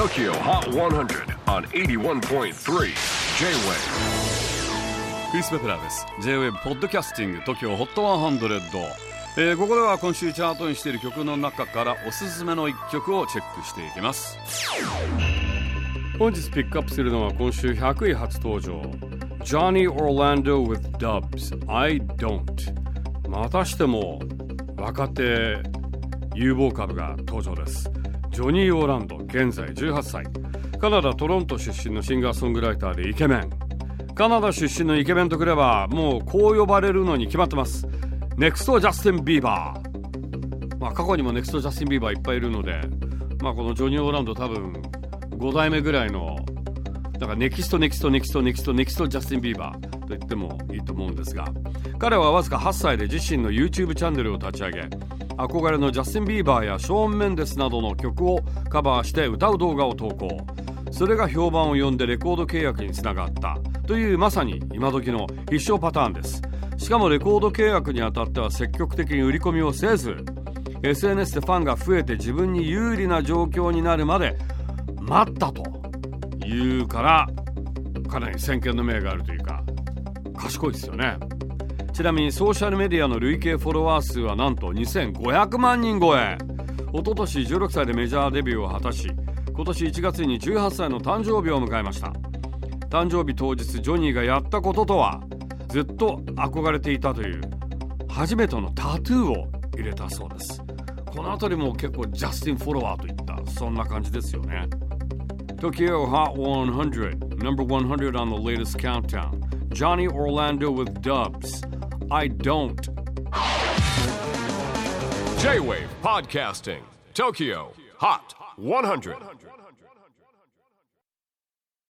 TOKYO HOT 100 on 81.3 J-WAVE クリス・ベプラーです。J-WAVE ポッドキャスティング TOKYO HOT 100、えー、ここでは今週チャートにしている曲の中からおすすめの一曲をチェックしていきます。本日ピックアップするのは今週100位初登場。Johnny Orlando with Dubs. I Don't またしても若手有望株が登場です。ジョニー・オーランド現在18歳。カナダ・トロント出身のシンガーソングライターでイケメン。カナダ出身のイケメンとくればもうこう呼ばれるのに決まってます。 Next ジャスティン・ビーバー。まあ過去にも Next ジャスティン・ビーバーいっぱいいるのでまあこのジョニー・オーランド多分5代目ぐらいのだから Next Next Next Next Next ジャスティン・ビーバーと言ってもいいと思うんですが彼はわずか8歳で自身の YouTube チャンネルを立ち上げ憧れのジャスティン・ビーバーやショーン・メンデスなどの曲をカバーして歌う動画を投稿。それが評判を呼んでレコード契約につながったというまさに今時の必勝パターンです。しかもレコード契約にあたっては積極的に売り込みをせず SNS でファンが増えて自分に有利な状況になるまで待ったというからかなり先見の明があるというか賢いですよね。ちなみにソーシャルメディアの累計フォロワー数はなんと2500万人超え。一昨年16歳でメジャーデビューを果たし今年1月に18歳の誕生日を迎えました。誕生日当日ジョニーがやったこととはずっと憧れていたという初めてのタトゥーを入れたそうです。この辺りも結構ジャスティン・フォロワーといったそんな感じですよね。Tokyo Hot 100 Number 100 on the latest countdown. Johnny Orlando with dubs. I don't. J-WAVE PODCASTING. TOKYO. HOT. 100